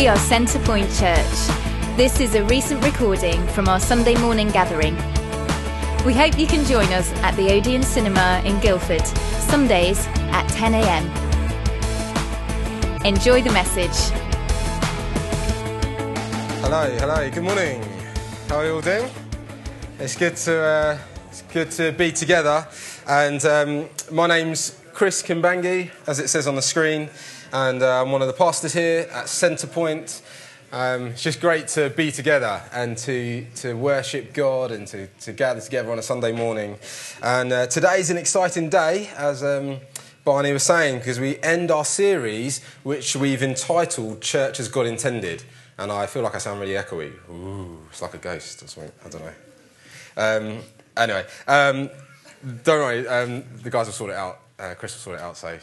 We are Centrepoint Church. This is a recent recording from our Sunday morning gathering. We hope you can join us at the Odeon Cinema in Guildford, Sundays at 10 a.m. Enjoy the message. Hello, hello, good morning. How are you all doing? It's good to, uh, it's good to be together. And um, my name's Chris Kimbangi, as it says on the screen, and uh, I'm one of the pastors here at Centrepoint. Um, it's just great to be together and to, to worship God and to, to gather together on a Sunday morning. And uh, today's an exciting day, as um, Barney was saying, because we end our series, which we've entitled Church as God Intended. And I feel like I sound really echoey. Ooh, it's like a ghost or something. I don't know. Um, anyway, um, don't worry, um, the guys will sort it out. Uh, Chris will sort it out, so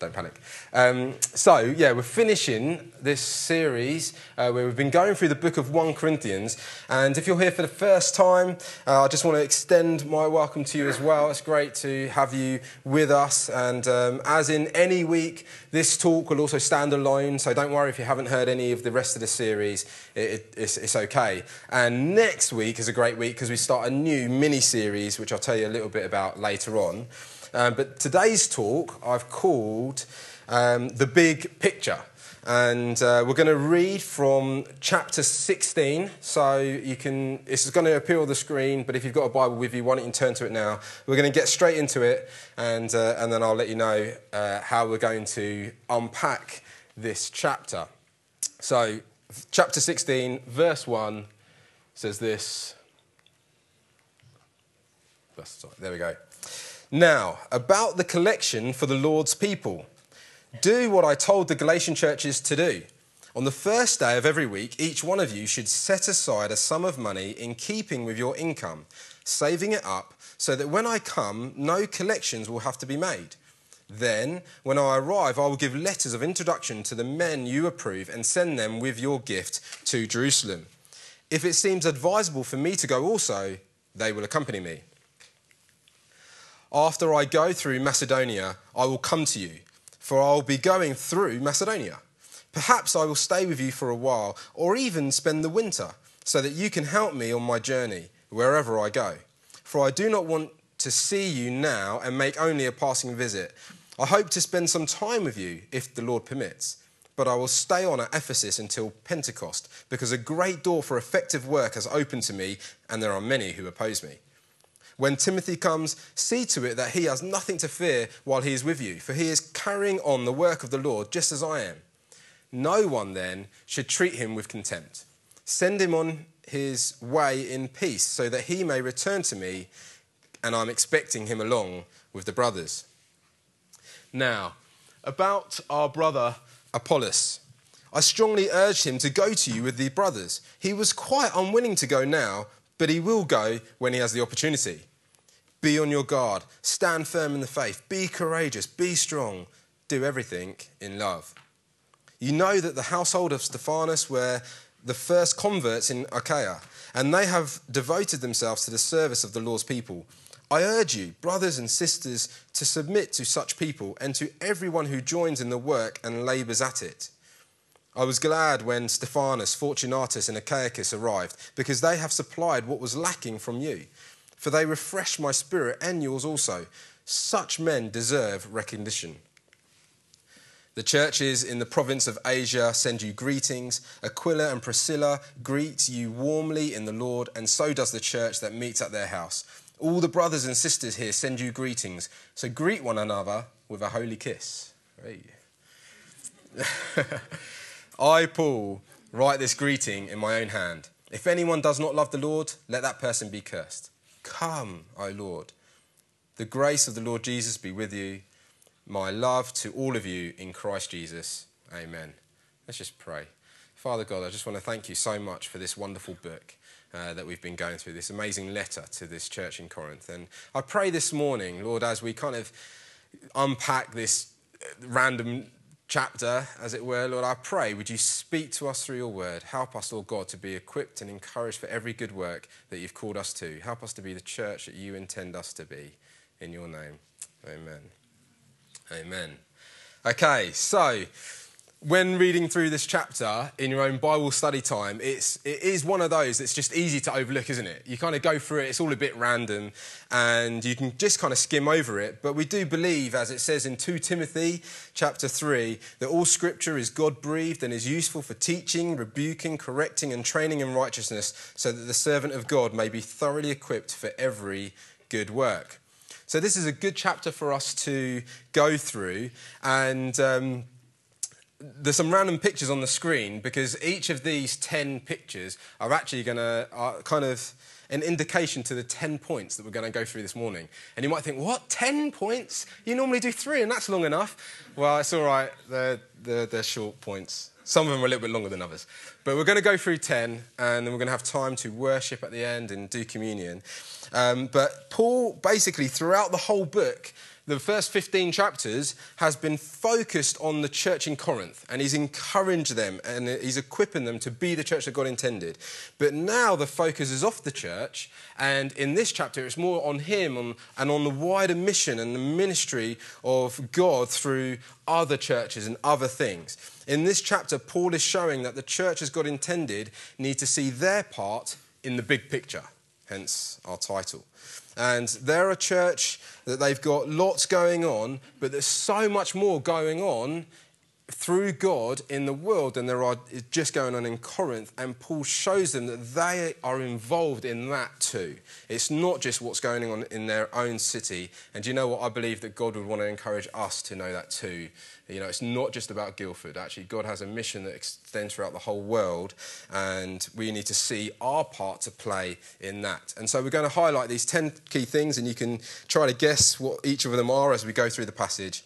don't panic. Um, so, yeah, we're finishing this series uh, where we've been going through the book of 1 Corinthians. And if you're here for the first time, uh, I just want to extend my welcome to you as well. It's great to have you with us. And um, as in any week, this talk will also stand alone. So don't worry if you haven't heard any of the rest of the series, it, it, it's, it's okay. And next week is a great week because we start a new mini series, which I'll tell you a little bit about later on. Um, but today's talk I've called um, The Big Picture. And uh, we're going to read from chapter 16. So you can, is going to appear on the screen, but if you've got a Bible with you, why don't you turn to it now? We're going to get straight into it, and, uh, and then I'll let you know uh, how we're going to unpack this chapter. So, chapter 16, verse 1 says this. There we go. Now, about the collection for the Lord's people. Do what I told the Galatian churches to do. On the first day of every week, each one of you should set aside a sum of money in keeping with your income, saving it up so that when I come, no collections will have to be made. Then, when I arrive, I will give letters of introduction to the men you approve and send them with your gift to Jerusalem. If it seems advisable for me to go also, they will accompany me. After I go through Macedonia, I will come to you, for I will be going through Macedonia. Perhaps I will stay with you for a while, or even spend the winter, so that you can help me on my journey, wherever I go. For I do not want to see you now and make only a passing visit. I hope to spend some time with you, if the Lord permits. But I will stay on at Ephesus until Pentecost, because a great door for effective work has opened to me, and there are many who oppose me. When Timothy comes, see to it that he has nothing to fear while he is with you, for he is carrying on the work of the Lord just as I am. No one then should treat him with contempt. Send him on his way in peace, so that he may return to me, and I'm expecting him along with the brothers. Now, about our brother Apollos. I strongly urged him to go to you with the brothers. He was quite unwilling to go now, but he will go when he has the opportunity. Be on your guard. Stand firm in the faith. Be courageous. Be strong. Do everything in love. You know that the household of Stephanas were the first converts in Achaia, and they have devoted themselves to the service of the Lord's people. I urge you, brothers and sisters, to submit to such people and to everyone who joins in the work and labours at it. I was glad when Stephanas, Fortunatus, and Achaicus arrived, because they have supplied what was lacking from you for they refresh my spirit and yours also. Such men deserve recognition. The churches in the province of Asia send you greetings. Aquila and Priscilla greet you warmly in the Lord, and so does the church that meets at their house. All the brothers and sisters here send you greetings. So greet one another with a holy kiss. Hey. I, Paul, write this greeting in my own hand. If anyone does not love the Lord, let that person be cursed. Come, O Lord. The grace of the Lord Jesus be with you. My love to all of you in Christ Jesus. Amen. Let's just pray. Father God, I just want to thank you so much for this wonderful book. Uh, that we've been going through, this amazing letter to this church in Corinth. And I pray this morning, Lord, as we kind of unpack this random chapter, as it were, Lord, I pray, would you speak to us through your word? Help us, Lord God, to be equipped and encouraged for every good work that you've called us to. Help us to be the church that you intend us to be. In your name, amen. Amen. Okay, so when reading through this chapter in your own Bible study time, it's, it is one of those that's just easy to overlook, isn't it? You kind of go through it, it's all a bit random, and you can just kind of skim over it. But we do believe, as it says in 2 Timothy chapter 3, that all scripture is God breathed and is useful for teaching, rebuking, correcting, and training in righteousness, so that the servant of God may be thoroughly equipped for every good work. So, this is a good chapter for us to go through, and. Um, there's some random pictures on the screen because each of these 10 pictures are actually going to are kind of an indication to the 10 points that we're going to go through this morning. And you might think, what, 10 points? You normally do three and that's long enough. Well, it's all right, they're, they're, they're short points. Some of them are a little bit longer than others. But we're going to go through 10 and then we're going to have time to worship at the end and do communion. Um, but Paul, basically, throughout the whole book, the first 15 chapters has been focused on the church in Corinth and he's encouraged them and he's equipping them to be the church that God intended. But now the focus is off the church and in this chapter it's more on him and on the wider mission and the ministry of God through other churches and other things. In this chapter, Paul is showing that the church as God intended need to see their part in the big picture, hence our title. And they're a church that they've got lots going on, but there's so much more going on through God in the world than there are just going on in Corinth. And Paul shows them that they are involved in that too. It's not just what's going on in their own city. And do you know what? I believe that God would want to encourage us to know that too. You know, it's not just about Guildford. Actually, God has a mission that extends throughout the whole world, and we need to see our part to play in that. And so we're going to highlight these 10 key things, and you can try to guess what each of them are as we go through the passage.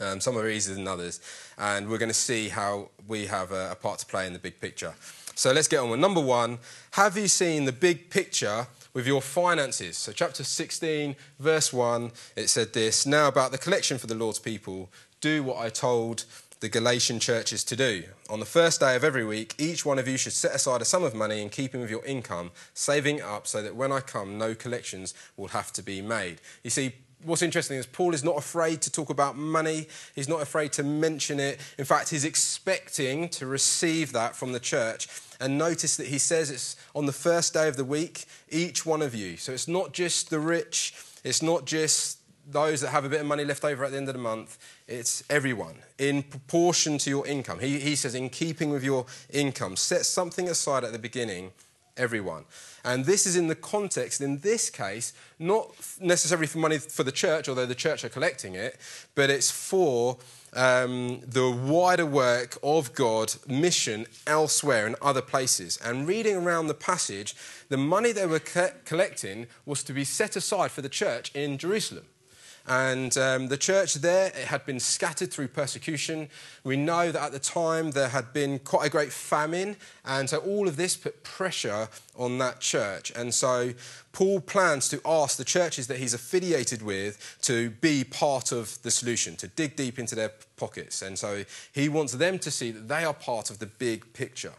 Um, some are easier than others, and we're going to see how we have a, a part to play in the big picture. So let's get on with number one. Have you seen the big picture with your finances? So, chapter 16, verse 1, it said this Now, about the collection for the Lord's people, do what I told the Galatian churches to do. On the first day of every week, each one of you should set aside a sum of money in keeping with your income, saving up so that when I come, no collections will have to be made. You see, what's interesting is Paul is not afraid to talk about money. He's not afraid to mention it. In fact, he's expecting to receive that from the church. And notice that he says it's on the first day of the week, each one of you. So it's not just the rich, it's not just those that have a bit of money left over at the end of the month. It's everyone in proportion to your income. He, he says, in keeping with your income, set something aside at the beginning everyone. And this is in the context, in this case, not necessarily for money for the church, although the church are collecting it, but it's for um, the wider work of God, mission elsewhere in other places. And reading around the passage, the money they were co- collecting was to be set aside for the church in Jerusalem. And um, the church there it had been scattered through persecution. We know that at the time there had been quite a great famine, and so all of this put pressure on that church. And so Paul plans to ask the churches that he's affiliated with to be part of the solution, to dig deep into their pockets. And so he wants them to see that they are part of the big picture.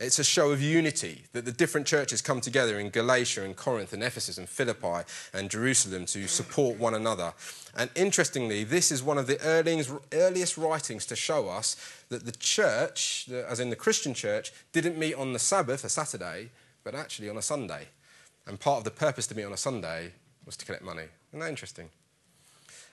It's a show of unity that the different churches come together in Galatia and Corinth and Ephesus and Philippi and Jerusalem to support one another. And interestingly, this is one of the earliest writings to show us that the church, as in the Christian church, didn't meet on the Sabbath, a Saturday, but actually on a Sunday. And part of the purpose to meet on a Sunday was to collect money. Isn't that interesting?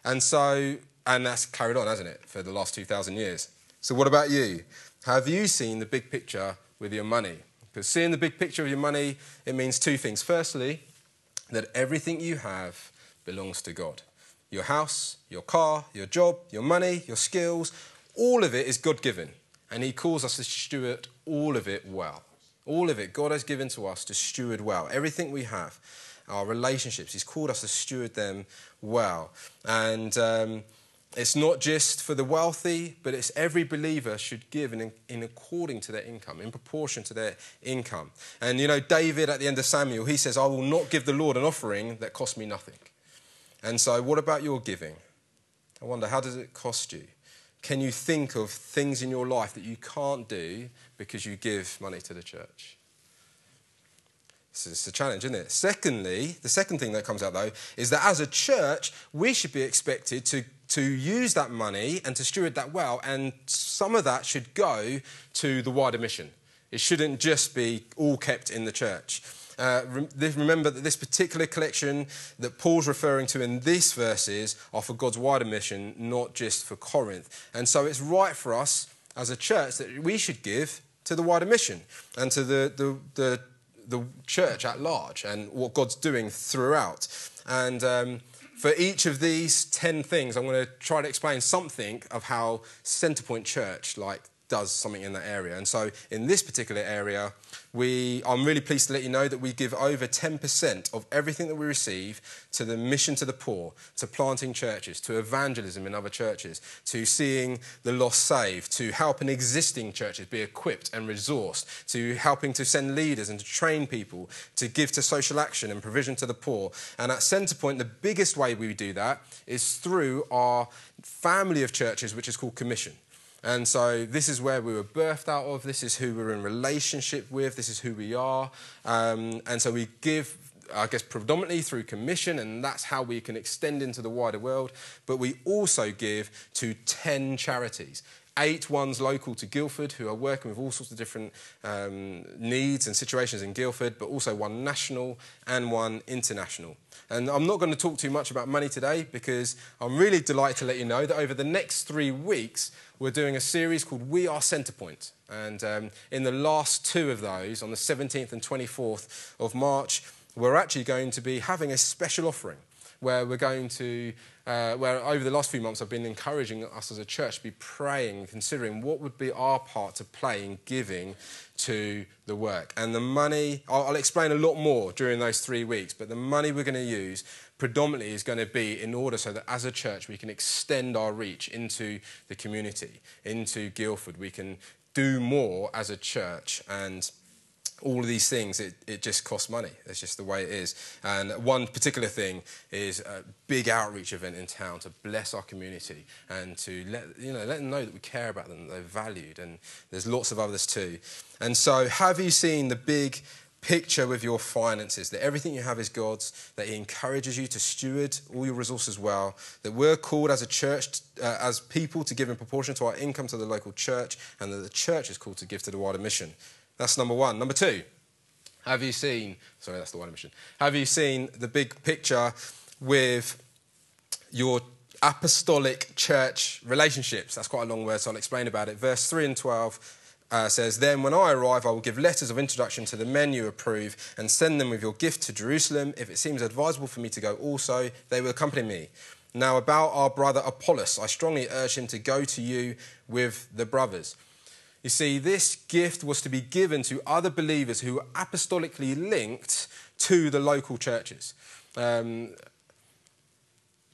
And so, and that's carried on, hasn't it, for the last 2,000 years. So, what about you? Have you seen the big picture with your money. Because seeing the big picture of your money, it means two things. Firstly, that everything you have belongs to God. Your house, your car, your job, your money, your skills, all of it is God given. And He calls us to steward all of it well. All of it, God has given to us to steward well. Everything we have, our relationships, He's called us to steward them well. And um, it's not just for the wealthy, but it's every believer should give in, in according to their income, in proportion to their income. And you know, David at the end of Samuel, he says, I will not give the Lord an offering that costs me nothing. And so, what about your giving? I wonder, how does it cost you? Can you think of things in your life that you can't do because you give money to the church? So it's a challenge, isn't it? Secondly, the second thing that comes out though is that as a church, we should be expected to, to use that money and to steward that well, and some of that should go to the wider mission. It shouldn't just be all kept in the church. Uh, remember that this particular collection that Paul's referring to in these verses are for God's wider mission, not just for Corinth. And so it's right for us as a church that we should give to the wider mission and to the, the, the the church at large and what God's doing throughout. And um, for each of these 10 things, I'm going to try to explain something of how Centrepoint Church, like does something in that area. And so in this particular area, we, I'm really pleased to let you know that we give over 10% of everything that we receive to the mission to the poor, to planting churches, to evangelism in other churches, to seeing the lost saved, to helping existing churches be equipped and resourced, to helping to send leaders and to train people, to give to social action and provision to the poor. And at Centrepoint, the biggest way we do that is through our family of churches, which is called Commission. And so this is where we were birthed out of. This is who we're in relationship with. This is who we are. Um, and so we give, I guess, predominantly through commission, and that's how we can extend into the wider world. But we also give to 10 charities eight ones local to Guildford who are working with all sorts of different um, needs and situations in Guildford, but also one national and one international. And I'm not going to talk too much about money today because I'm really delighted to let you know that over the next three weeks, we're doing a series called We Are Centrepoint. And um, in the last two of those, on the 17th and 24th of March, we're actually going to be having a special offering where we're going to, uh, where over the last few months I've been encouraging us as a church to be praying, considering what would be our part to play in giving to the work. And the money, I'll, I'll explain a lot more during those three weeks, but the money we're going to use predominantly is going to be in order so that as a church we can extend our reach into the community, into Guildford. We can do more as a church and all of these things, it, it just costs money. It's just the way it is. And one particular thing is a big outreach event in town to bless our community and to let, you know, let them know that we care about them, that they're valued. And there's lots of others too. And so, have you seen the big picture with your finances that everything you have is God's, that He encourages you to steward all your resources well, that we're called as a church, uh, as people, to give in proportion to our income to the local church, and that the church is called to give to the wider mission. That's number one. Number two, have you seen, sorry, that's the wider mission. Have you seen the big picture with your apostolic church relationships? That's quite a long word, so I'll explain about it. Verse 3 and 12 uh, says, Then when I arrive, I will give letters of introduction to the men you approve and send them with your gift to Jerusalem. If it seems advisable for me to go also, they will accompany me. Now, about our brother Apollos, I strongly urge him to go to you with the brothers. You see, this gift was to be given to other believers who were apostolically linked to the local churches. Um,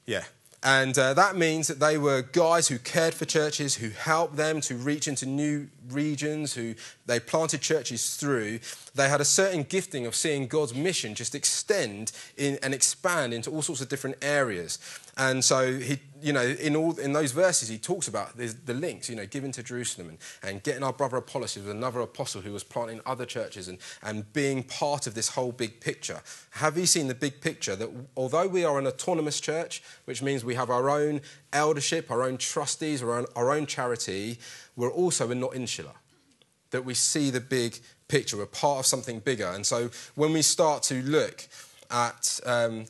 yeah, and uh, that means that they were guys who cared for churches, who helped them to reach into new regions, who they planted churches through. They had a certain gifting of seeing God's mission just extend in, and expand into all sorts of different areas. And so he, you know, in all in those verses, he talks about the, links, you know, given to Jerusalem and, and getting our brother Apollos, who was another apostle who was planting other churches and, and being part of this whole big picture. Have you seen the big picture that although we are an autonomous church, which means we have our own eldership, our own trustees, our own, our own charity, we're also we're not insular. That we see the big picture, we're part of something bigger. And so when we start to look at um,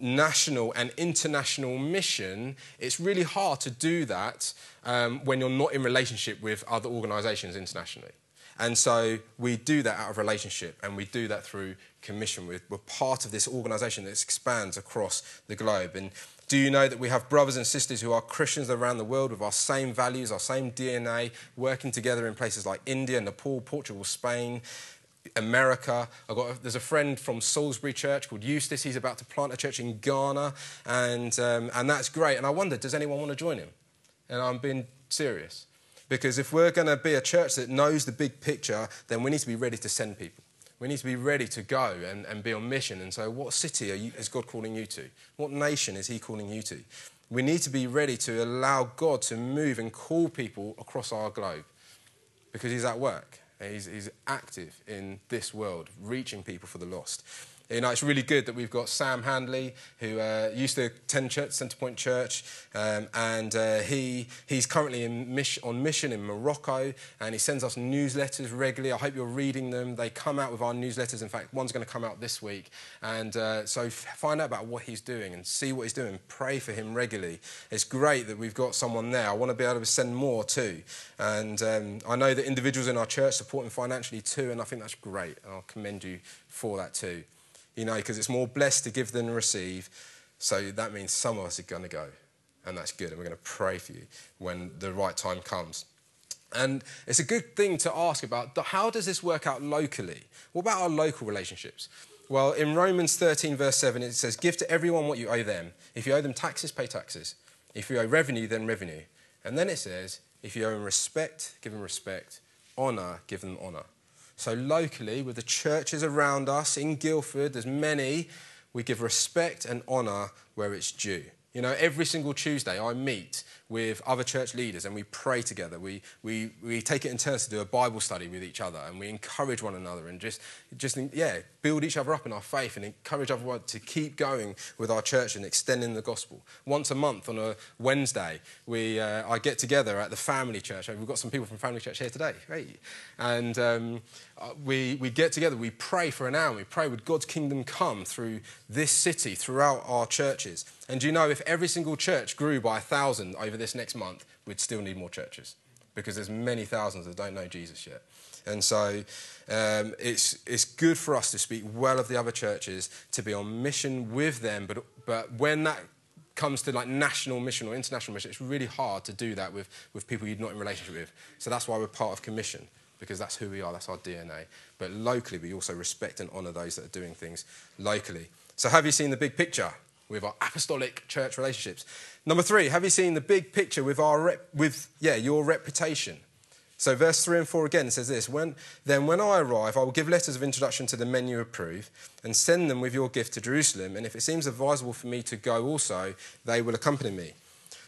national and international mission, it's really hard to do that um, when you're not in relationship with other organisations internationally. And so we do that out of relationship and we do that through commission. We're, we're part of this organisation that expands across the globe. And do you know that we have brothers and sisters who are Christians around the world with our same values, our same DNA, working together in places like India, Nepal, Portugal, Spain, America. I've got a, there's a friend from Salisbury Church called Eustace. He's about to plant a church in Ghana, and, um, and that's great. And I wonder, does anyone want to join him? And I'm being serious. Because if we're going to be a church that knows the big picture, then we need to be ready to send people. We need to be ready to go and, and be on mission. And so, what city you, is God calling you to? What nation is He calling you to? We need to be ready to allow God to move and call people across our globe because He's at work He's, he's active in this world, reaching people for the lost. You know, it's really good that we've got Sam Handley, who uh, used to attend church, Centrepoint Church, um, and uh, he, he's currently on mission in Morocco, and he sends us newsletters regularly. I hope you're reading them. They come out with our newsletters. In fact, one's going to come out this week. And uh, so find out about what he's doing and see what he's doing. Pray for him regularly. It's great that we've got someone there. I want to be able to send more too. And um, I know that individuals in our church support him financially too, and I think that's great. I'll commend you for that too you know, because it's more blessed to give than receive. So that means some of us are going to go, and that's good. And we're going to pray for you when the right time comes. And it's a good thing to ask about how does this work out locally? What about our local relationships? Well, in Romans 13, verse 7, it says, Give to everyone what you owe them. If you owe them taxes, pay taxes. If you owe revenue, then revenue. And then it says, If you owe them respect, give them respect. Honour, give them honour. So, locally, with the churches around us in Guildford, there's many, we give respect and honour where it's due. You know, every single Tuesday I meet with other church leaders and we pray together. We, we, we take it in turns to do a Bible study with each other and we encourage one another and just, just yeah, build each other up in our faith and encourage everyone to keep going with our church and extending the gospel. Once a month on a Wednesday, we, uh, I get together at the family church. We've got some people from family church here today. Great. And um, uh, we, we get together, we pray for an hour, we pray with God's kingdom come through this city, throughout our churches. And do you know if every single church grew by a thousand over over this next month, we'd still need more churches because there's many thousands that don't know Jesus yet. And so um, it's, it's good for us to speak well of the other churches, to be on mission with them. But, but when that comes to like national mission or international mission, it's really hard to do that with, with people you're not in relationship with. So that's why we're part of commission, because that's who we are, that's our DNA. But locally, we also respect and honour those that are doing things locally. So have you seen the big picture? With our apostolic church relationships. Number three, have you seen the big picture with our rep, with yeah your reputation? So verse three and four again says this: When then when I arrive, I will give letters of introduction to the men you approve, and send them with your gift to Jerusalem. And if it seems advisable for me to go also, they will accompany me.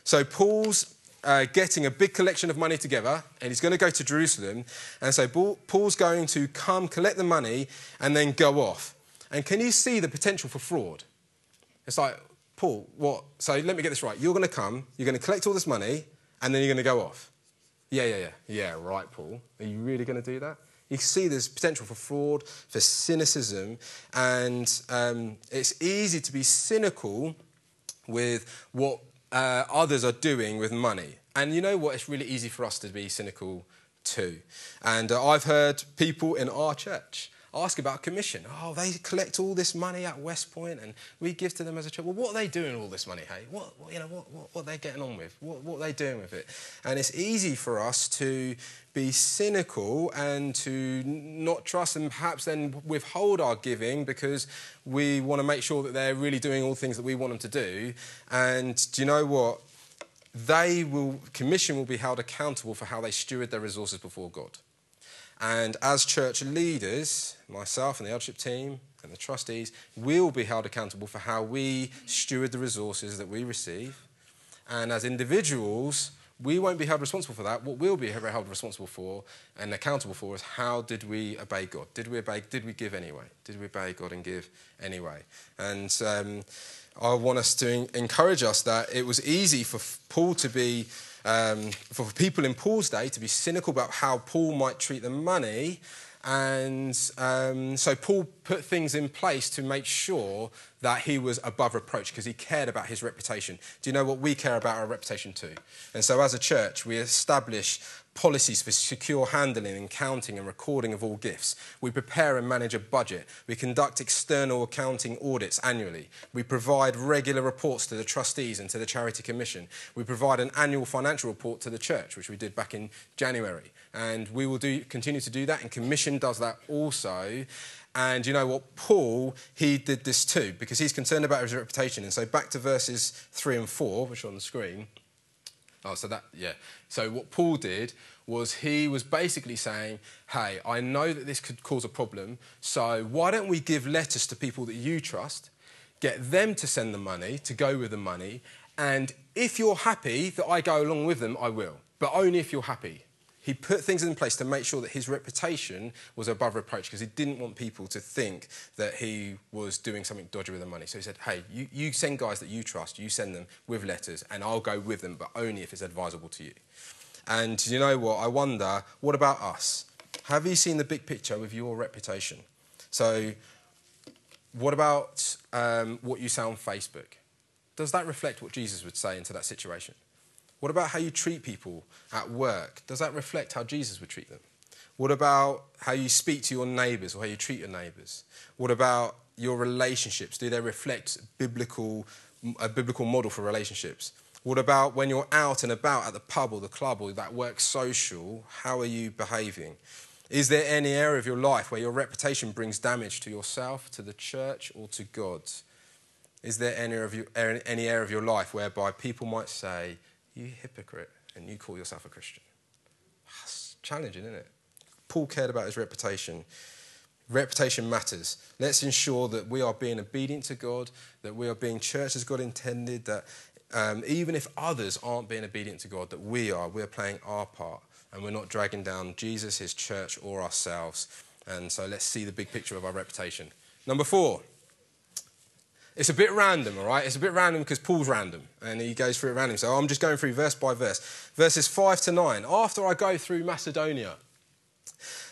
So Paul's uh, getting a big collection of money together, and he's going to go to Jerusalem. And so Paul's going to come collect the money and then go off. And can you see the potential for fraud? It's like, Paul, what? So let me get this right. You're going to come, you're going to collect all this money, and then you're going to go off. Yeah, yeah, yeah. Yeah, right, Paul. Are you really going to do that? You can see there's potential for fraud, for cynicism, and um, it's easy to be cynical with what uh, others are doing with money. And you know what? It's really easy for us to be cynical too. And uh, I've heard people in our church ask about commission. Oh, they collect all this money at West Point and we give to them as a church. Well, what are they doing all this money, hey? What, you know, what, what, what are they getting on with? What, what are they doing with it? And it's easy for us to be cynical and to not trust and perhaps then withhold our giving because we want to make sure that they're really doing all things that we want them to do. And do you know what? They will, commission will be held accountable for how they steward their resources before God. And as church leaders, myself and the eldership team and the trustees will be held accountable for how we steward the resources that we receive. And as individuals, we won't be held responsible for that. What we'll be held responsible for and accountable for is how did we obey God? Did we obey? Did we give anyway? Did we obey God and give anyway? And um, I want us to encourage us that it was easy for Paul to be um, for people in Paul's day to be cynical about how Paul might treat the money. And um, so Paul put things in place to make sure that he was above reproach because he cared about his reputation. Do you know what we care about our reputation too? And so as a church, we establish policies for secure handling and counting and recording of all gifts. We prepare and manage a budget. We conduct external accounting audits annually. We provide regular reports to the trustees and to the Charity Commission. We provide an annual financial report to the church, which we did back in January. And we will do, continue to do that, and Commission does that also. And you know what? Paul, he did this too, because he's concerned about his reputation. And so back to verses 3 and 4, which are on the screen. Oh, so that, yeah. So what Paul did was he was basically saying, hey, I know that this could cause a problem, so why don't we give letters to people that you trust, get them to send the money, to go with the money, and if you're happy that I go along with them, I will. But only if you're happy He put things in place to make sure that his reputation was above reproach because he didn't want people to think that he was doing something dodgy with the money. So he said, hey, you, you send guys that you trust, you send them with letters, and I'll go with them, but only if it's advisable to you. And you know what? I wonder, what about us? Have you seen the big picture with your reputation? So, what about um, what you say on Facebook? Does that reflect what Jesus would say into that situation? What about how you treat people at work? Does that reflect how Jesus would treat them? What about how you speak to your neighbours or how you treat your neighbours? What about your relationships? Do they reflect biblical, a biblical model for relationships? What about when you're out and about at the pub or the club or that work social? How are you behaving? Is there any area of your life where your reputation brings damage to yourself, to the church, or to God? Is there any area of your, any area of your life whereby people might say, You hypocrite, and you call yourself a Christian? That's challenging, isn't it? Paul cared about his reputation. Reputation matters. Let's ensure that we are being obedient to God, that we are being church as God intended, that um, even if others aren't being obedient to God, that we are, we're playing our part and we're not dragging down Jesus, his church, or ourselves. And so let's see the big picture of our reputation. Number four, it's a bit random, all right? It's a bit random because Paul's random and he goes through it random. So I'm just going through verse by verse. Verses 5 to 9. After I go through Macedonia,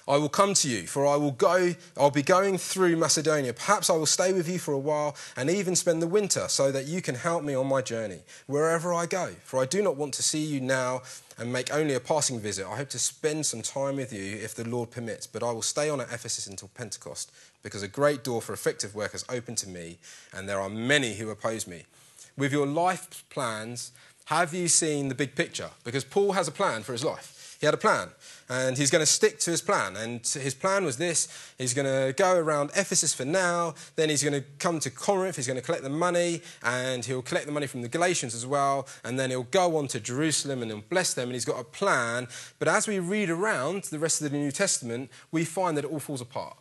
I will come to you, for I will go, I'll be going through Macedonia. Perhaps I will stay with you for a while and even spend the winter so that you can help me on my journey, wherever I go. For I do not want to see you now and make only a passing visit. I hope to spend some time with you if the Lord permits, but I will stay on at Ephesus until Pentecost, because a great door for effective work has opened to me, and there are many who oppose me. With your life plans, have you seen the big picture? Because Paul has a plan for his life. He had a plan and he's going to stick to his plan. And his plan was this. He's going to go around Ephesus for now, then he's going to come to Corinth, he's going to collect the money, and he'll collect the money from the Galatians as well, and then he'll go on to Jerusalem and he'll bless them, and he's got a plan. But as we read around the rest of the New Testament, we find that it all falls apart.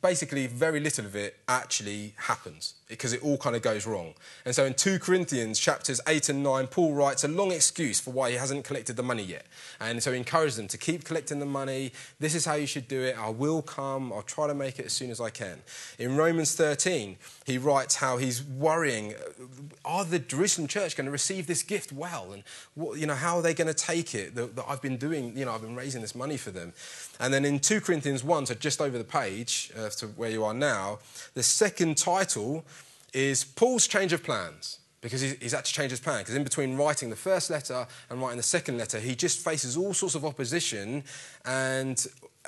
Basically very little of it actually happens because it all kind of goes wrong. And so in 2 Corinthians chapters 8 and 9, Paul writes a long excuse for why he hasn't collected the money yet. And so he encourages them to keep collecting the money. This is how you should do it. I will come. I'll try to make it as soon as I can. In Romans 13, he writes how he's worrying are the Jerusalem church going to receive this gift well? And what, you know, how are they going to take it that, that I've been doing? You know, I've been raising this money for them. And then in 2 Corinthians 1, so just over the page uh, to where you are now, the second title is Paul's change of plans because he's, had to change his plan. Because in between writing the first letter and writing the second letter, he just faces all sorts of opposition and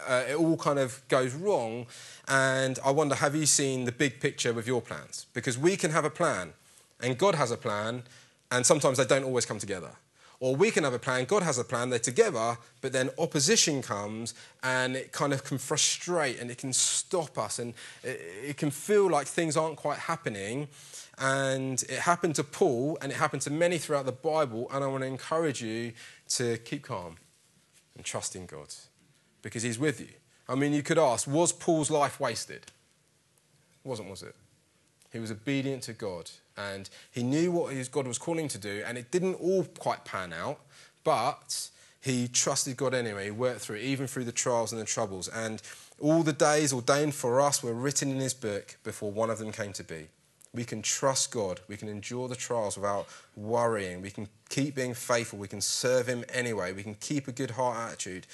uh, it all kind of goes wrong. And I wonder, have you seen the big picture with your plans? Because we can have a plan and God has a plan, and sometimes they don't always come together. Or we can have a plan, God has a plan, they're together, but then opposition comes and it kind of can frustrate and it can stop us and it, it can feel like things aren't quite happening. And it happened to Paul and it happened to many throughout the Bible. And I want to encourage you to keep calm and trust in God because He's with you. I mean, you could ask, was Paul's life wasted? It wasn't, was it? He was obedient to God and he knew what his God was calling to do, and it didn't all quite pan out, but he trusted God anyway. He worked through it, even through the trials and the troubles. And all the days ordained for us were written in his book before one of them came to be. We can trust God. We can endure the trials without worrying. We can keep being faithful. We can serve him anyway. We can keep a good heart attitude.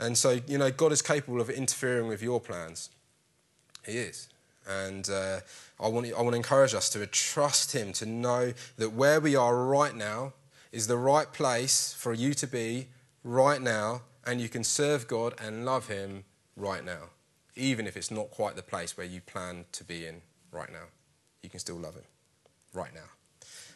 And so, you know, God is capable of interfering with your plans. He is. And uh, I, want, I want to encourage us to trust Him, to know that where we are right now is the right place for you to be right now, and you can serve God and love Him right now, even if it's not quite the place where you plan to be in right now. You can still love Him right now.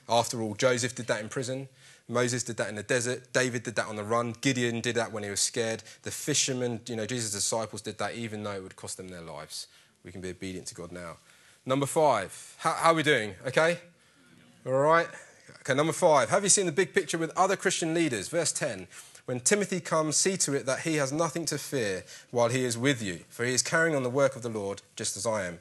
After all, Joseph did that in prison. Moses did that in the desert. David did that on the run. Gideon did that when he was scared. The fishermen, you know, Jesus' disciples did that even though it would cost them their lives. We can be obedient to God now. Number five, how, how are we doing? Okay? All right? Okay, number five, have you seen the big picture with other Christian leaders? Verse 10. When Timothy comes, see to it that he has nothing to fear while he is with you, for he is carrying on the work of the Lord, just as I am.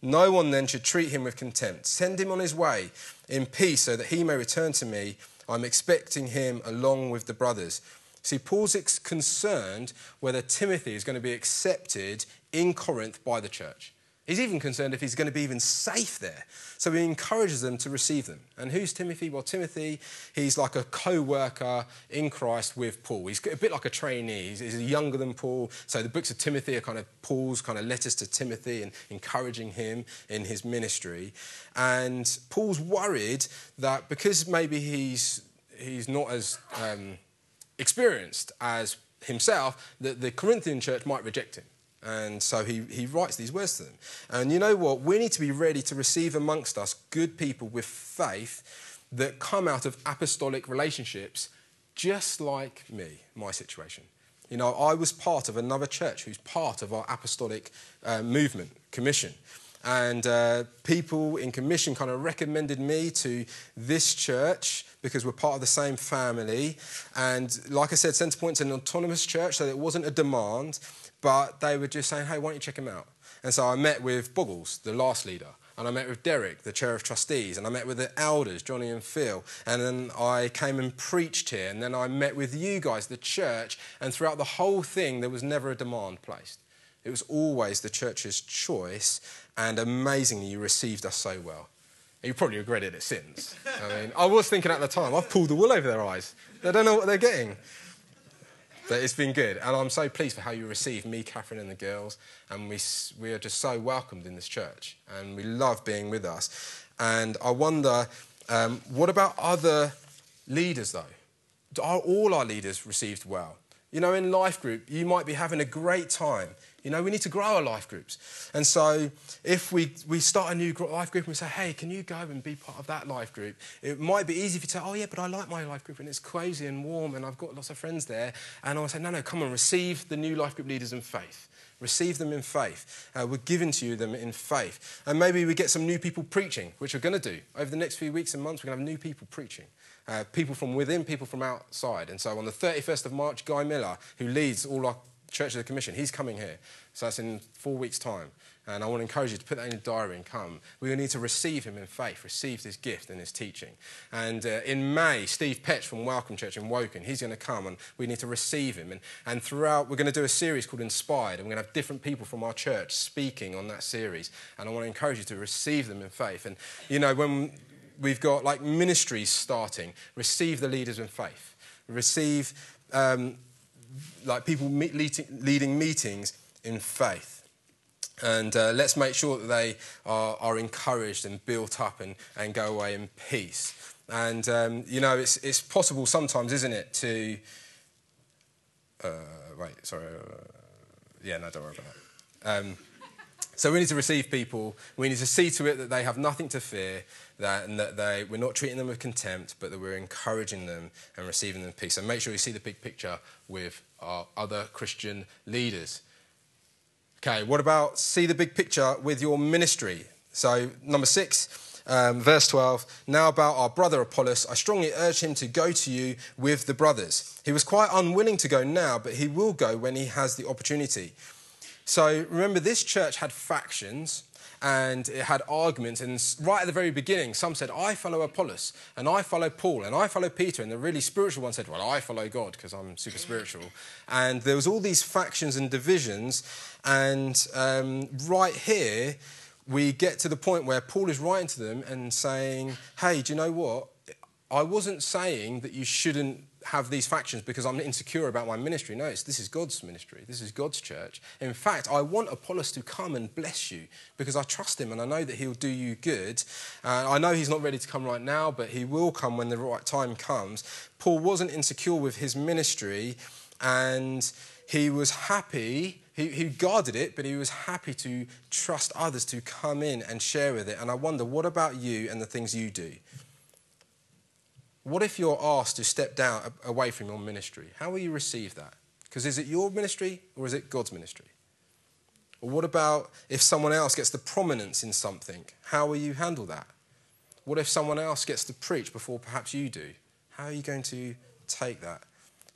No one then should treat him with contempt. Send him on his way in peace so that he may return to me. I'm expecting him along with the brothers. See, Paul's concerned whether Timothy is going to be accepted in Corinth by the church. He's even concerned if he's going to be even safe there. So he encourages them to receive them. And who's Timothy? Well, Timothy, he's like a co worker in Christ with Paul. He's a bit like a trainee. He's, younger than Paul. So the books of Timothy are kind of Paul's kind of letters to Timothy and encouraging him in his ministry. And Paul's worried that because maybe he's, he's not as um, experienced as himself, that the Corinthian church might reject him. And so he, he writes these words to them. And you know what? We need to be ready to receive amongst us good people with faith that come out of apostolic relationships, just like me, my situation. You know, I was part of another church who's part of our apostolic uh, movement, commission. And uh, people in commission kind of recommended me to this church because we're part of the same family. And like I said, Centrepoint's an autonomous church, so it wasn't a demand. But they were just saying, hey, why don't you check him out? And so I met with Boggles, the last leader, and I met with Derek, the chair of trustees, and I met with the elders, Johnny and Phil, and then I came and preached here, and then I met with you guys, the church, and throughout the whole thing, there was never a demand placed. It was always the church's choice, and amazingly, you received us so well. You probably regretted it since. I mean, I was thinking at the time, I've pulled the wool over their eyes. They don't know what they're getting. But it's been good. And I'm so pleased for how you received me, Catherine, and the girls. And we, we are just so welcomed in this church. And we love being with us. And I wonder, um, what about other leaders, though? Are all our leaders received well? You know, in life group, you might be having a great time you know, we need to grow our life groups. And so if we, we start a new life group and we say, hey, can you go and be part of that life group? It might be easy if you say, oh, yeah, but I like my life group and it's cozy and warm and I've got lots of friends there. And I'll say, no, no, come on, receive the new life group leaders in faith. Receive them in faith. Uh, we're given to you them in faith. And maybe we get some new people preaching, which we're going to do. Over the next few weeks and months, we're going to have new people preaching. Uh, people from within, people from outside. And so on the 31st of March, Guy Miller, who leads all our Church of the Commission. He's coming here. So that's in four weeks' time. And I want to encourage you to put that in your diary and come. We need to receive him in faith, receive this gift and his teaching. And uh, in May, Steve Petch from Welcome Church in Woking, he's going to come and we need to receive him. And, and throughout, we're going to do a series called Inspired, and we're going to have different people from our church speaking on that series. And I want to encourage you to receive them in faith. And, you know, when we've got like ministries starting, receive the leaders in faith. Receive. Um, like people meet, leading, meetings in faith. And uh, let's make sure that they are, are, encouraged and built up and, and go away in peace. And, um, you know, it's, it's possible sometimes, isn't it, to. Uh, wait, sorry. Uh, yeah, no, don't worry about that. Um, so we need to receive people. We need to see to it that they have nothing to fear, that, and that they, we're not treating them with contempt, but that we're encouraging them and receiving them peace. And make sure you see the big picture with our other Christian leaders. Okay, what about see the big picture with your ministry? So, number six, um, verse 12. Now, about our brother Apollos, I strongly urge him to go to you with the brothers. He was quite unwilling to go now, but he will go when he has the opportunity. So, remember, this church had factions and it had arguments. And right at the very beginning, some said, I follow Apollos, and I follow Paul, and I follow Peter. And the really spiritual one said, Well, I follow God because I'm super spiritual. And there was all these factions and divisions. And um, right here, we get to the point where Paul is writing to them and saying, Hey, do you know what? I wasn't saying that you shouldn't have these factions because I'm insecure about my ministry. No, this is God's ministry. This is God's church. In fact, I want Apollos to come and bless you because I trust him and I know that he'll do you good. Uh, I know he's not ready to come right now, but he will come when the right time comes. Paul wasn't insecure with his ministry and he was happy. He, he guarded it, but he was happy to trust others to come in and share with it. And I wonder, what about you and the things you do? What if you're asked to step down away from your ministry? How will you receive that? Because is it your ministry or is it God's ministry? Or what about if someone else gets the prominence in something? How will you handle that? What if someone else gets to preach before perhaps you do? How are you going to take that?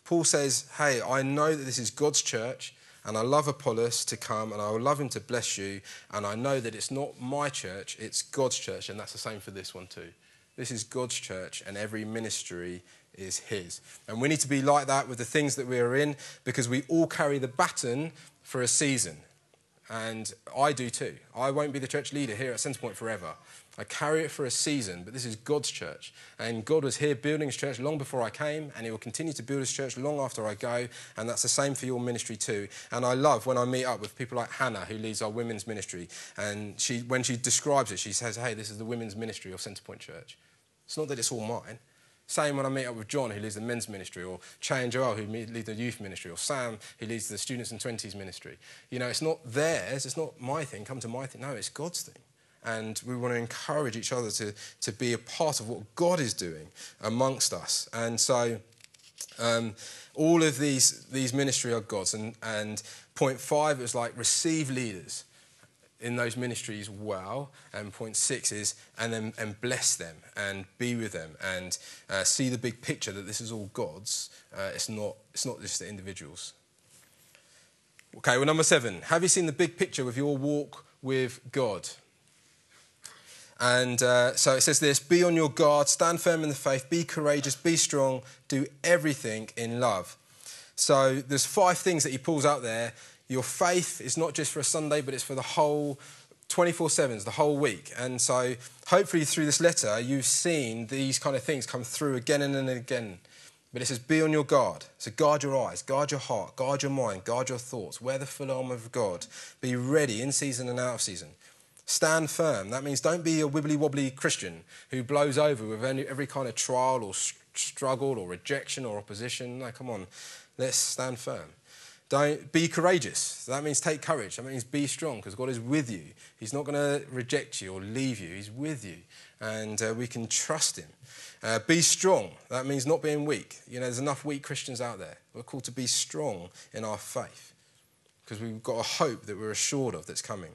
Paul says, Hey, I know that this is God's church, and I love Apollos to come, and I would love him to bless you, and I know that it's not my church, it's God's church, and that's the same for this one too. This is God's church, and every ministry is His. And we need to be like that with the things that we are in because we all carry the baton for a season. And I do too. I won't be the church leader here at Centrepoint forever. I carry it for a season, but this is God's church. And God was here building his church long before I came, and he will continue to build his church long after I go. And that's the same for your ministry too. And I love when I meet up with people like Hannah, who leads our women's ministry. And she, when she describes it, she says, Hey, this is the women's ministry of Centrepoint Church. It's not that it's all mine. Same when I meet up with John, who leads the men's ministry, or Che and Joel, who lead the youth ministry, or Sam, who leads the students and 20s ministry. You know, it's not theirs, it's not my thing, come to my thing. No, it's God's thing and we want to encourage each other to, to be a part of what God is doing amongst us. And so, um, all of these, these ministry are God's. And, and point five is like receive leaders in those ministries well. And point six is, and then and bless them and be with them and uh, see the big picture that this is all God's. Uh, it's, not, it's not just the individuals. Okay, well, number seven. Have you seen the big picture with your walk with God? And uh, so it says this Be on your guard, stand firm in the faith, be courageous, be strong, do everything in love. So there's five things that he pulls out there. Your faith is not just for a Sunday, but it's for the whole 24 7s, the whole week. And so hopefully through this letter, you've seen these kind of things come through again and again. But it says, be on your guard. So guard your eyes, guard your heart, guard your mind, guard your thoughts. Wear the full armor of God. Be ready in season and out of season. Stand firm. That means don't be a wibbly wobbly Christian who blows over with any, every kind of trial or struggle or rejection or opposition. No, come on. Let's stand firm. Don't be courageous. That means take courage. That means be strong because God is with you. He's not going to reject you or leave you. He's with you, and uh, we can trust Him. Uh, be strong. That means not being weak. You know, there's enough weak Christians out there. We're called to be strong in our faith because we've got a hope that we're assured of that's coming.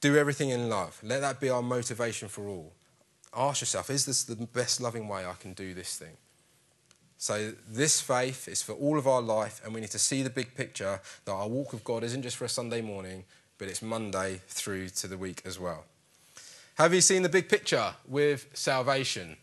Do everything in love. Let that be our motivation for all. Ask yourself, is this the best loving way I can do this thing? So, this faith is for all of our life, and we need to see the big picture that our walk with God isn't just for a Sunday morning, but it's Monday through to the week as well. Have you seen the big picture with salvation?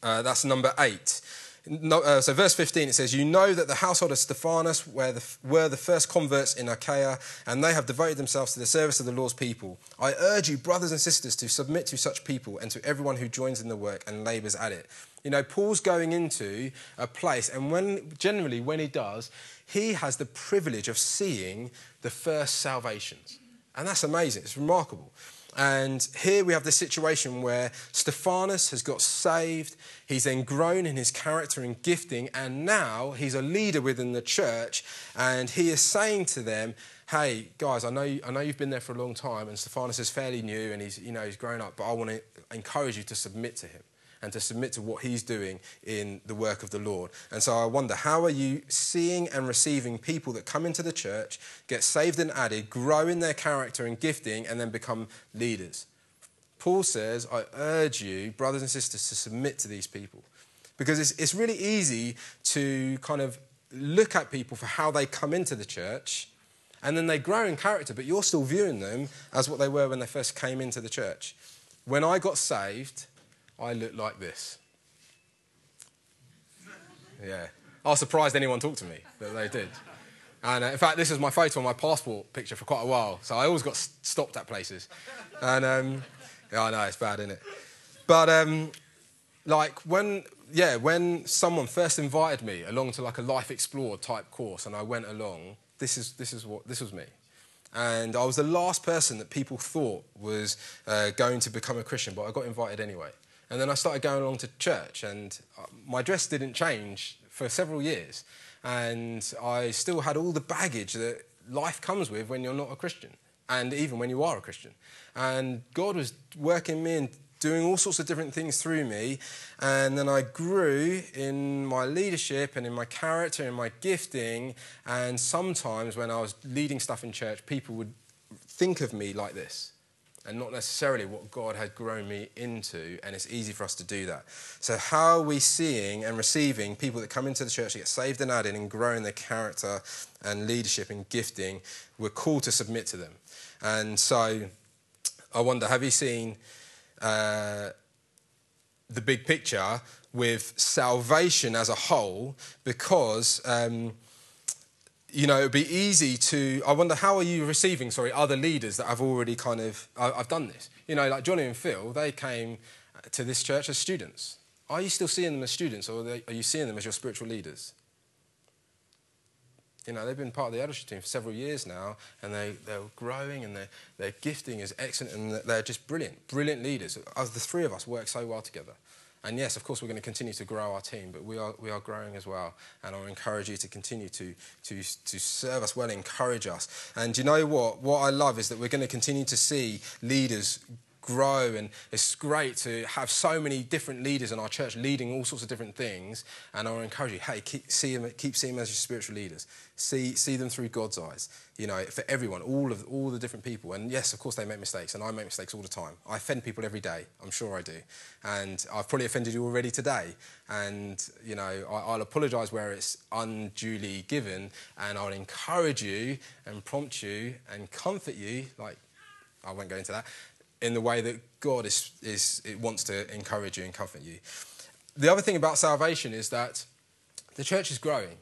Uh, that's number eight. No, uh, so, verse 15, it says, You know that the household of Stephanas were the, were the first converts in Achaia, and they have devoted themselves to the service of the Lord's people. I urge you, brothers and sisters, to submit to such people and to everyone who joins in the work and labours at it. You know, Paul's going into a place, and when generally, when he does, he has the privilege of seeing the first salvations. And that's amazing, it's remarkable. And here we have this situation where Stephanas has got saved, he's then grown in his character and gifting, and now he's a leader within the church, and he is saying to them, Hey, guys, I know, I know you've been there for a long time, and Stephanas is fairly new and he's, you know, he's grown up, but I want to encourage you to submit to him and to submit to what he's doing in the work of the Lord. And so I wonder, how are you seeing and receiving people that come into the church, get saved and added, grow in their character and gifting, and then become leaders? Paul says, I urge you, brothers and sisters, to submit to these people. Because it's, it's really easy to kind of look at people for how they come into the church and then they grow in character, but you're still viewing them as what they were when they first came into the church. When I got saved, I look like this. Yeah. I was surprised anyone talked to me, but they did. And uh, in fact, this is my photo on my passport picture for quite a while, so I always got stopped at places. And um, yeah, I know it's bad, isn't it? But um, like when, yeah, when someone first invited me along to like a Life Explored type course, and I went along, this is this is what this was me. And I was the last person that people thought was uh, going to become a Christian, but I got invited anyway. And then I started going along to church, and uh, my dress didn't change for several years. And I still had all the baggage that life comes with when you're not a Christian, and even when you are a Christian. And God was working me and doing all sorts of different things through me. And then I grew in my leadership and in my character and my gifting. And sometimes when I was leading stuff in church, people would think of me like this and not necessarily what God had grown me into, and it's easy for us to do that. So, how are we seeing and receiving people that come into the church, get saved and added, and grow in their character and leadership and gifting? We're called to submit to them. And so, I wonder have you seen uh, the big picture with salvation as a whole because. Um, you know, it'd be easy to. I wonder how are you receiving, sorry, other leaders that have already kind of. I've done this. You know, like Johnny and Phil, they came to this church as students. Are you still seeing them as students, or are you seeing them as your spiritual leaders? You know, they've been part of the eldership team for several years now, and they, they're growing, and their, their gifting is excellent, and they're just brilliant, brilliant leaders. As the three of us work so well together. And yes, of course, we're going to continue to grow our team, but we are, we are growing as well. And I encourage you to continue to, to, to serve us well, encourage us. And you know what? What I love is that we're going to continue to see leaders grow and it's great to have so many different leaders in our church leading all sorts of different things. And I encourage you hey keep, see them, keep seeing them as your spiritual leaders. See, see them through God's eyes you know for everyone all of all the different people. And yes of course they make mistakes and I make mistakes all the time. I offend people every day I'm sure I do. And I've probably offended you already today. And you know I, I'll apologize where it's unduly given and I'll encourage you and prompt you and comfort you like I won't go into that in the way that God is, is it wants to encourage you and comfort you. The other thing about salvation is that the church is growing.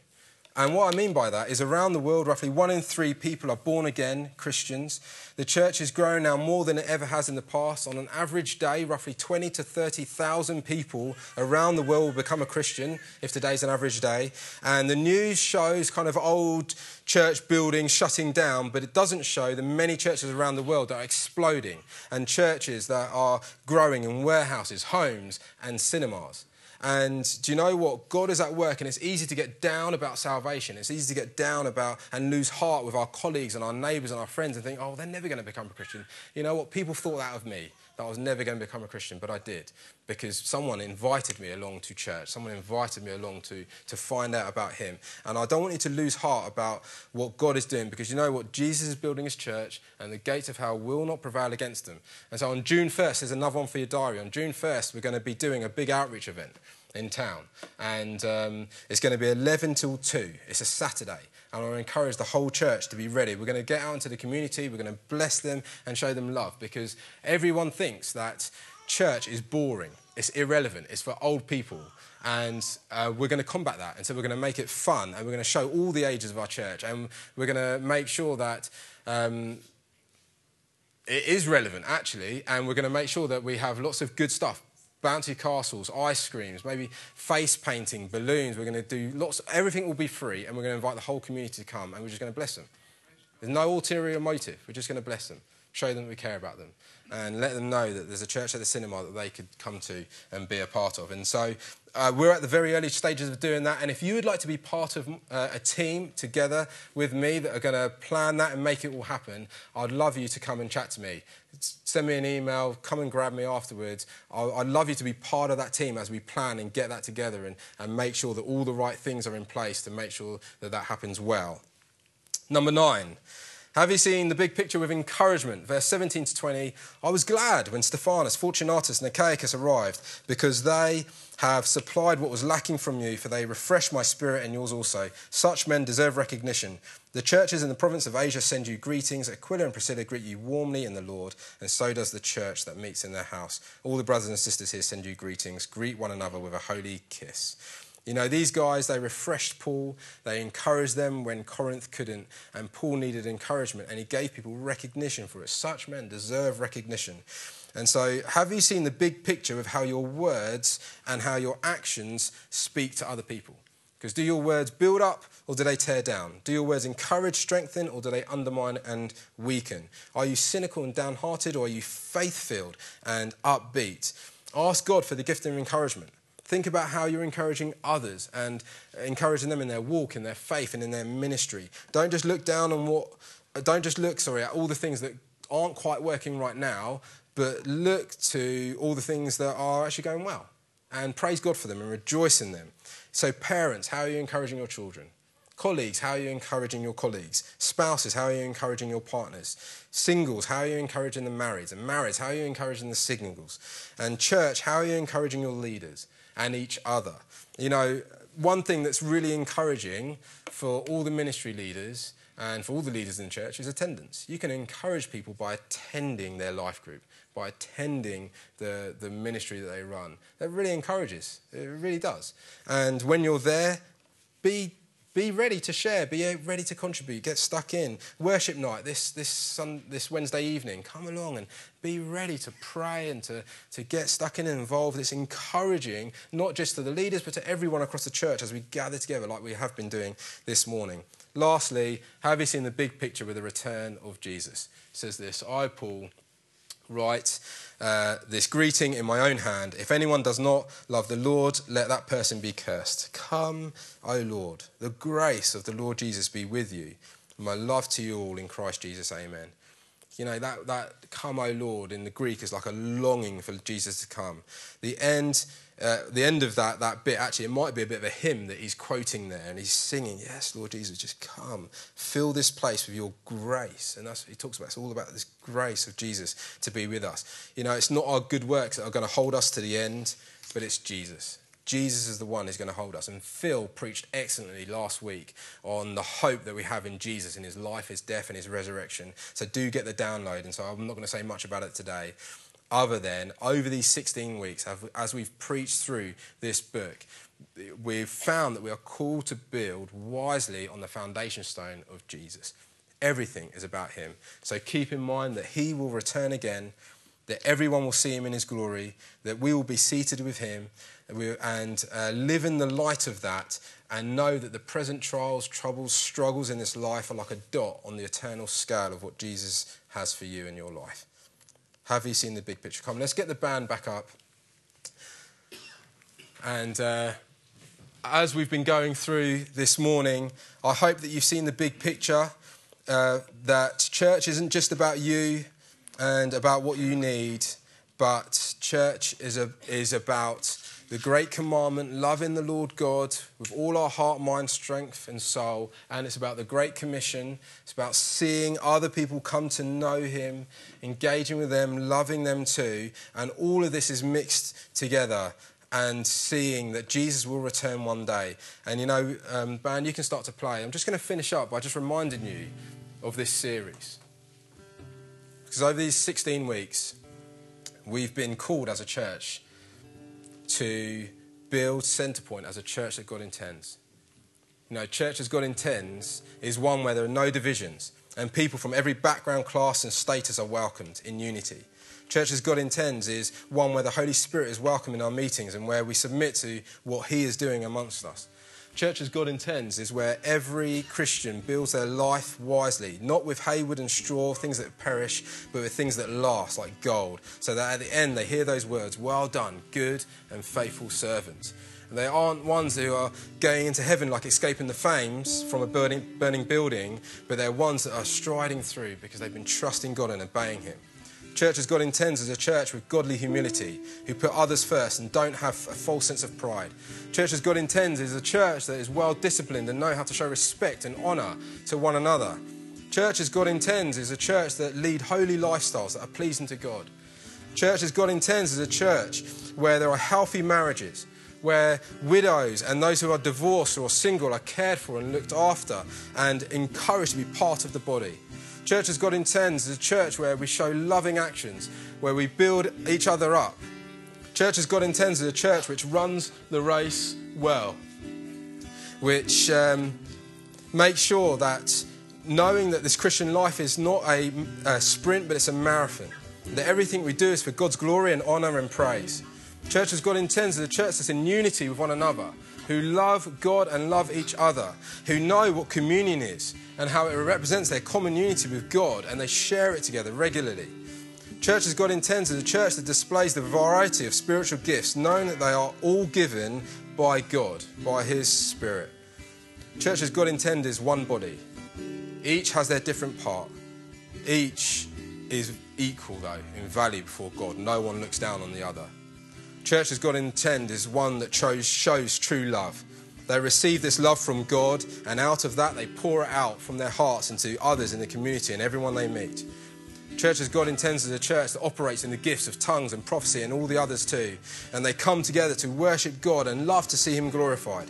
And what I mean by that is around the world, roughly one in three people are born again Christians. The church is growing now more than it ever has in the past. On an average day, roughly 20 to 30,000 people around the world will become a Christian, if today's an average day. And the news shows kind of old church buildings shutting down, but it doesn't show the many churches around the world that are exploding and churches that are growing in warehouses, homes, and cinemas. And do you know what? God is at work, and it's easy to get down about salvation. It's easy to get down about and lose heart with our colleagues and our neighbours and our friends and think, oh, they're never going to become a Christian. You know what? People thought that of me, that I was never going to become a Christian, but I did because someone invited me along to church. Someone invited me along to, to find out about Him. And I don't want you to lose heart about what God is doing because you know what? Jesus is building His church, and the gates of hell will not prevail against them. And so on June 1st, there's another one for your diary. On June 1st, we're going to be doing a big outreach event in town. And um, it's going to be 11 till 2. It's a Saturday. And I encourage the whole church to be ready. We're going to get out into the community, we're going to bless them and show them love because everyone thinks that church is boring, it's irrelevant, it's for old people. And uh, we're going to combat that. And so we're going to make it fun and we're going to show all the ages of our church. And we're going to make sure that. Um, it is relevant actually, and we're going to make sure that we have lots of good stuff bouncy castles, ice creams, maybe face painting, balloons. We're going to do lots, everything will be free, and we're going to invite the whole community to come, and we're just going to bless them. There's no ulterior motive. We're just going to bless them, show them that we care about them, and let them know that there's a church at the cinema that they could come to and be a part of. And so uh, we're at the very early stages of doing that. And if you would like to be part of uh, a team together with me that are going to plan that and make it all happen, I'd love you to come and chat to me. Send me an email, come and grab me afterwards. I'd love you to be part of that team as we plan and get that together and, and make sure that all the right things are in place to make sure that that happens well. Number nine. Have you seen the big picture with encouragement? Verse 17 to 20. I was glad when Stephanas, Fortunatus, and Achaicus arrived because they have supplied what was lacking from you, for they refresh my spirit and yours also. Such men deserve recognition. The churches in the province of Asia send you greetings. Aquila and Priscilla greet you warmly in the Lord, and so does the church that meets in their house. All the brothers and sisters here send you greetings. Greet one another with a holy kiss. You know, these guys, they refreshed Paul, they encouraged them when Corinth couldn't, and Paul needed encouragement, and he gave people recognition for it. Such men deserve recognition. And so, have you seen the big picture of how your words and how your actions speak to other people? Because do your words build up or do they tear down? Do your words encourage, strengthen, or do they undermine and weaken? Are you cynical and downhearted, or are you faith filled and upbeat? Ask God for the gift of encouragement. Think about how you're encouraging others and encouraging them in their walk, in their faith, and in their ministry. Don't just look down on what, don't just look, sorry, at all the things that aren't quite working right now, but look to all the things that are actually going well and praise God for them and rejoice in them. So, parents, how are you encouraging your children? Colleagues, how are you encouraging your colleagues? Spouses, how are you encouraging your partners? Singles, how are you encouraging the married? And marrieds, how are you encouraging the singles? And church, how are you encouraging your leaders? And each other. You know, one thing that's really encouraging for all the ministry leaders and for all the leaders in the church is attendance. You can encourage people by attending their life group, by attending the, the ministry that they run. That really encourages. It really does. And when you're there, be be ready to share. Be uh, ready to contribute. Get stuck in. Worship night this, this, sun, this Wednesday evening. Come along and be ready to pray and to, to get stuck in and involved. It's encouraging, not just to the leaders, but to everyone across the church as we gather together like we have been doing this morning. Lastly, have you seen the big picture with the return of Jesus? It says this I, Paul, write uh, this greeting in my own hand. If anyone does not love the Lord, let that person be cursed. Come, O Lord, the grace of the Lord Jesus be with you. My love to you all in Christ Jesus. Amen. You know, that, that come, O Lord, in the Greek is like a longing for Jesus to come. The end uh, the end of that, that bit, actually, it might be a bit of a hymn that he's quoting there, and he's singing, Yes, Lord Jesus, just come, fill this place with your grace. And that's what he talks about. It's all about this grace of Jesus to be with us. You know, it's not our good works that are going to hold us to the end, but it's Jesus. Jesus is the one who's going to hold us. And Phil preached excellently last week on the hope that we have in Jesus, in his life, his death, and his resurrection. So do get the download. And so I'm not going to say much about it today other than over these 16 weeks, as we've preached through this book, we've found that we are called to build wisely on the foundation stone of Jesus. Everything is about him. So keep in mind that he will return again, that everyone will see him in his glory, that we will be seated with him, and uh, live in the light of that, and know that the present trials, troubles, struggles in this life are like a dot on the eternal scale of what Jesus has for you in your life. Have you seen the big picture? Come, let's get the band back up. And uh, as we've been going through this morning, I hope that you've seen the big picture uh, that church isn't just about you and about what you need, but church is, a, is about the great commandment, loving the Lord God with all our heart, mind, strength, and soul. And it's about the Great Commission. It's about seeing other people come to know Him, engaging with them, loving them too. And all of this is mixed together and seeing that Jesus will return one day. And you know, um, band, you can start to play. I'm just going to finish up by just reminding you of this series. Because over these 16 weeks, we've been called as a church to build Centrepoint as a church that God intends. You know, church as God intends is one where there are no divisions and people from every background, class, and status are welcomed in unity. Church as God intends is one where the Holy Spirit is welcome in our meetings and where we submit to what He is doing amongst us. Church as God intends is where every Christian builds their life wisely, not with haywood and straw, things that perish, but with things that last, like gold, so that at the end they hear those words, Well done, good and faithful servant. And they aren't ones who are going into heaven like escaping the flames from a burning, burning building, but they're ones that are striding through because they've been trusting God and obeying Him. Church as God intends is a church with godly humility, who put others first and don't have a false sense of pride. Church as God intends is a church that is well disciplined and know how to show respect and honour to one another. Church as God intends is a church that lead holy lifestyles that are pleasing to God. Church as God intends is a church where there are healthy marriages, where widows and those who are divorced or single are cared for and looked after and encouraged to be part of the body. Church as God intends is a church where we show loving actions, where we build each other up. Church as God intends is a church which runs the race well, which um, makes sure that knowing that this Christian life is not a, a sprint, but it's a marathon, that everything we do is for God's glory and honour and praise. Church as God intends is a church that's in unity with one another, who love God and love each other, who know what communion is and how it represents their common unity with God and they share it together regularly. Church as God intends is a church that displays the variety of spiritual gifts, knowing that they are all given by God, by His Spirit. Church as God intends is one body. Each has their different part. Each is equal, though, in value before God. No one looks down on the other. Church as God intends is one that shows, shows true love. They receive this love from God, and out of that, they pour it out from their hearts into others in the community and everyone they meet. Church as God intends is a church that operates in the gifts of tongues and prophecy and all the others too. And they come together to worship God and love to see Him glorified.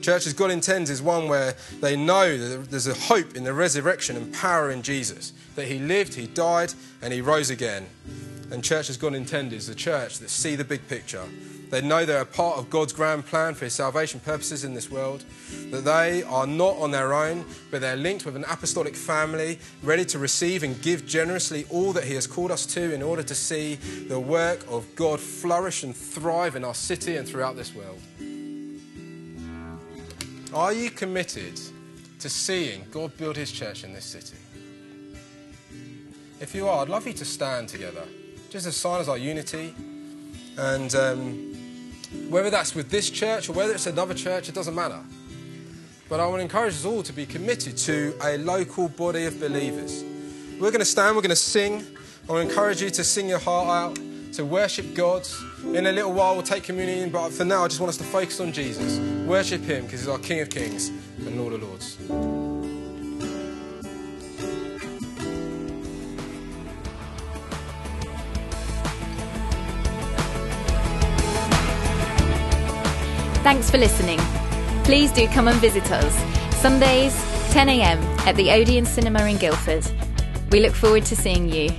Church as God intends is one where they know that there's a hope in the resurrection and power in Jesus. That He lived, He died, and He rose again. And church as God intended is a church that see the big picture. They know they're a part of God's grand plan for his salvation purposes in this world, that they are not on their own, but they're linked with an apostolic family, ready to receive and give generously all that he has called us to in order to see the work of God flourish and thrive in our city and throughout this world. Are you committed to seeing God build his church in this city? If you are, I'd love you to stand together, just a sign of our unity. And um, whether that's with this church or whether it's another church, it doesn't matter. But I want to encourage us all to be committed to a local body of believers. We're going to stand, we're going to sing. I want to encourage you to sing your heart out, to worship God. In a little while, we'll take communion, but for now, I just want us to focus on Jesus. Worship Him because He's our King of Kings and Lord of Lords. Thanks for listening. Please do come and visit us. Sundays, 10am at the Odeon Cinema in Guildford. We look forward to seeing you.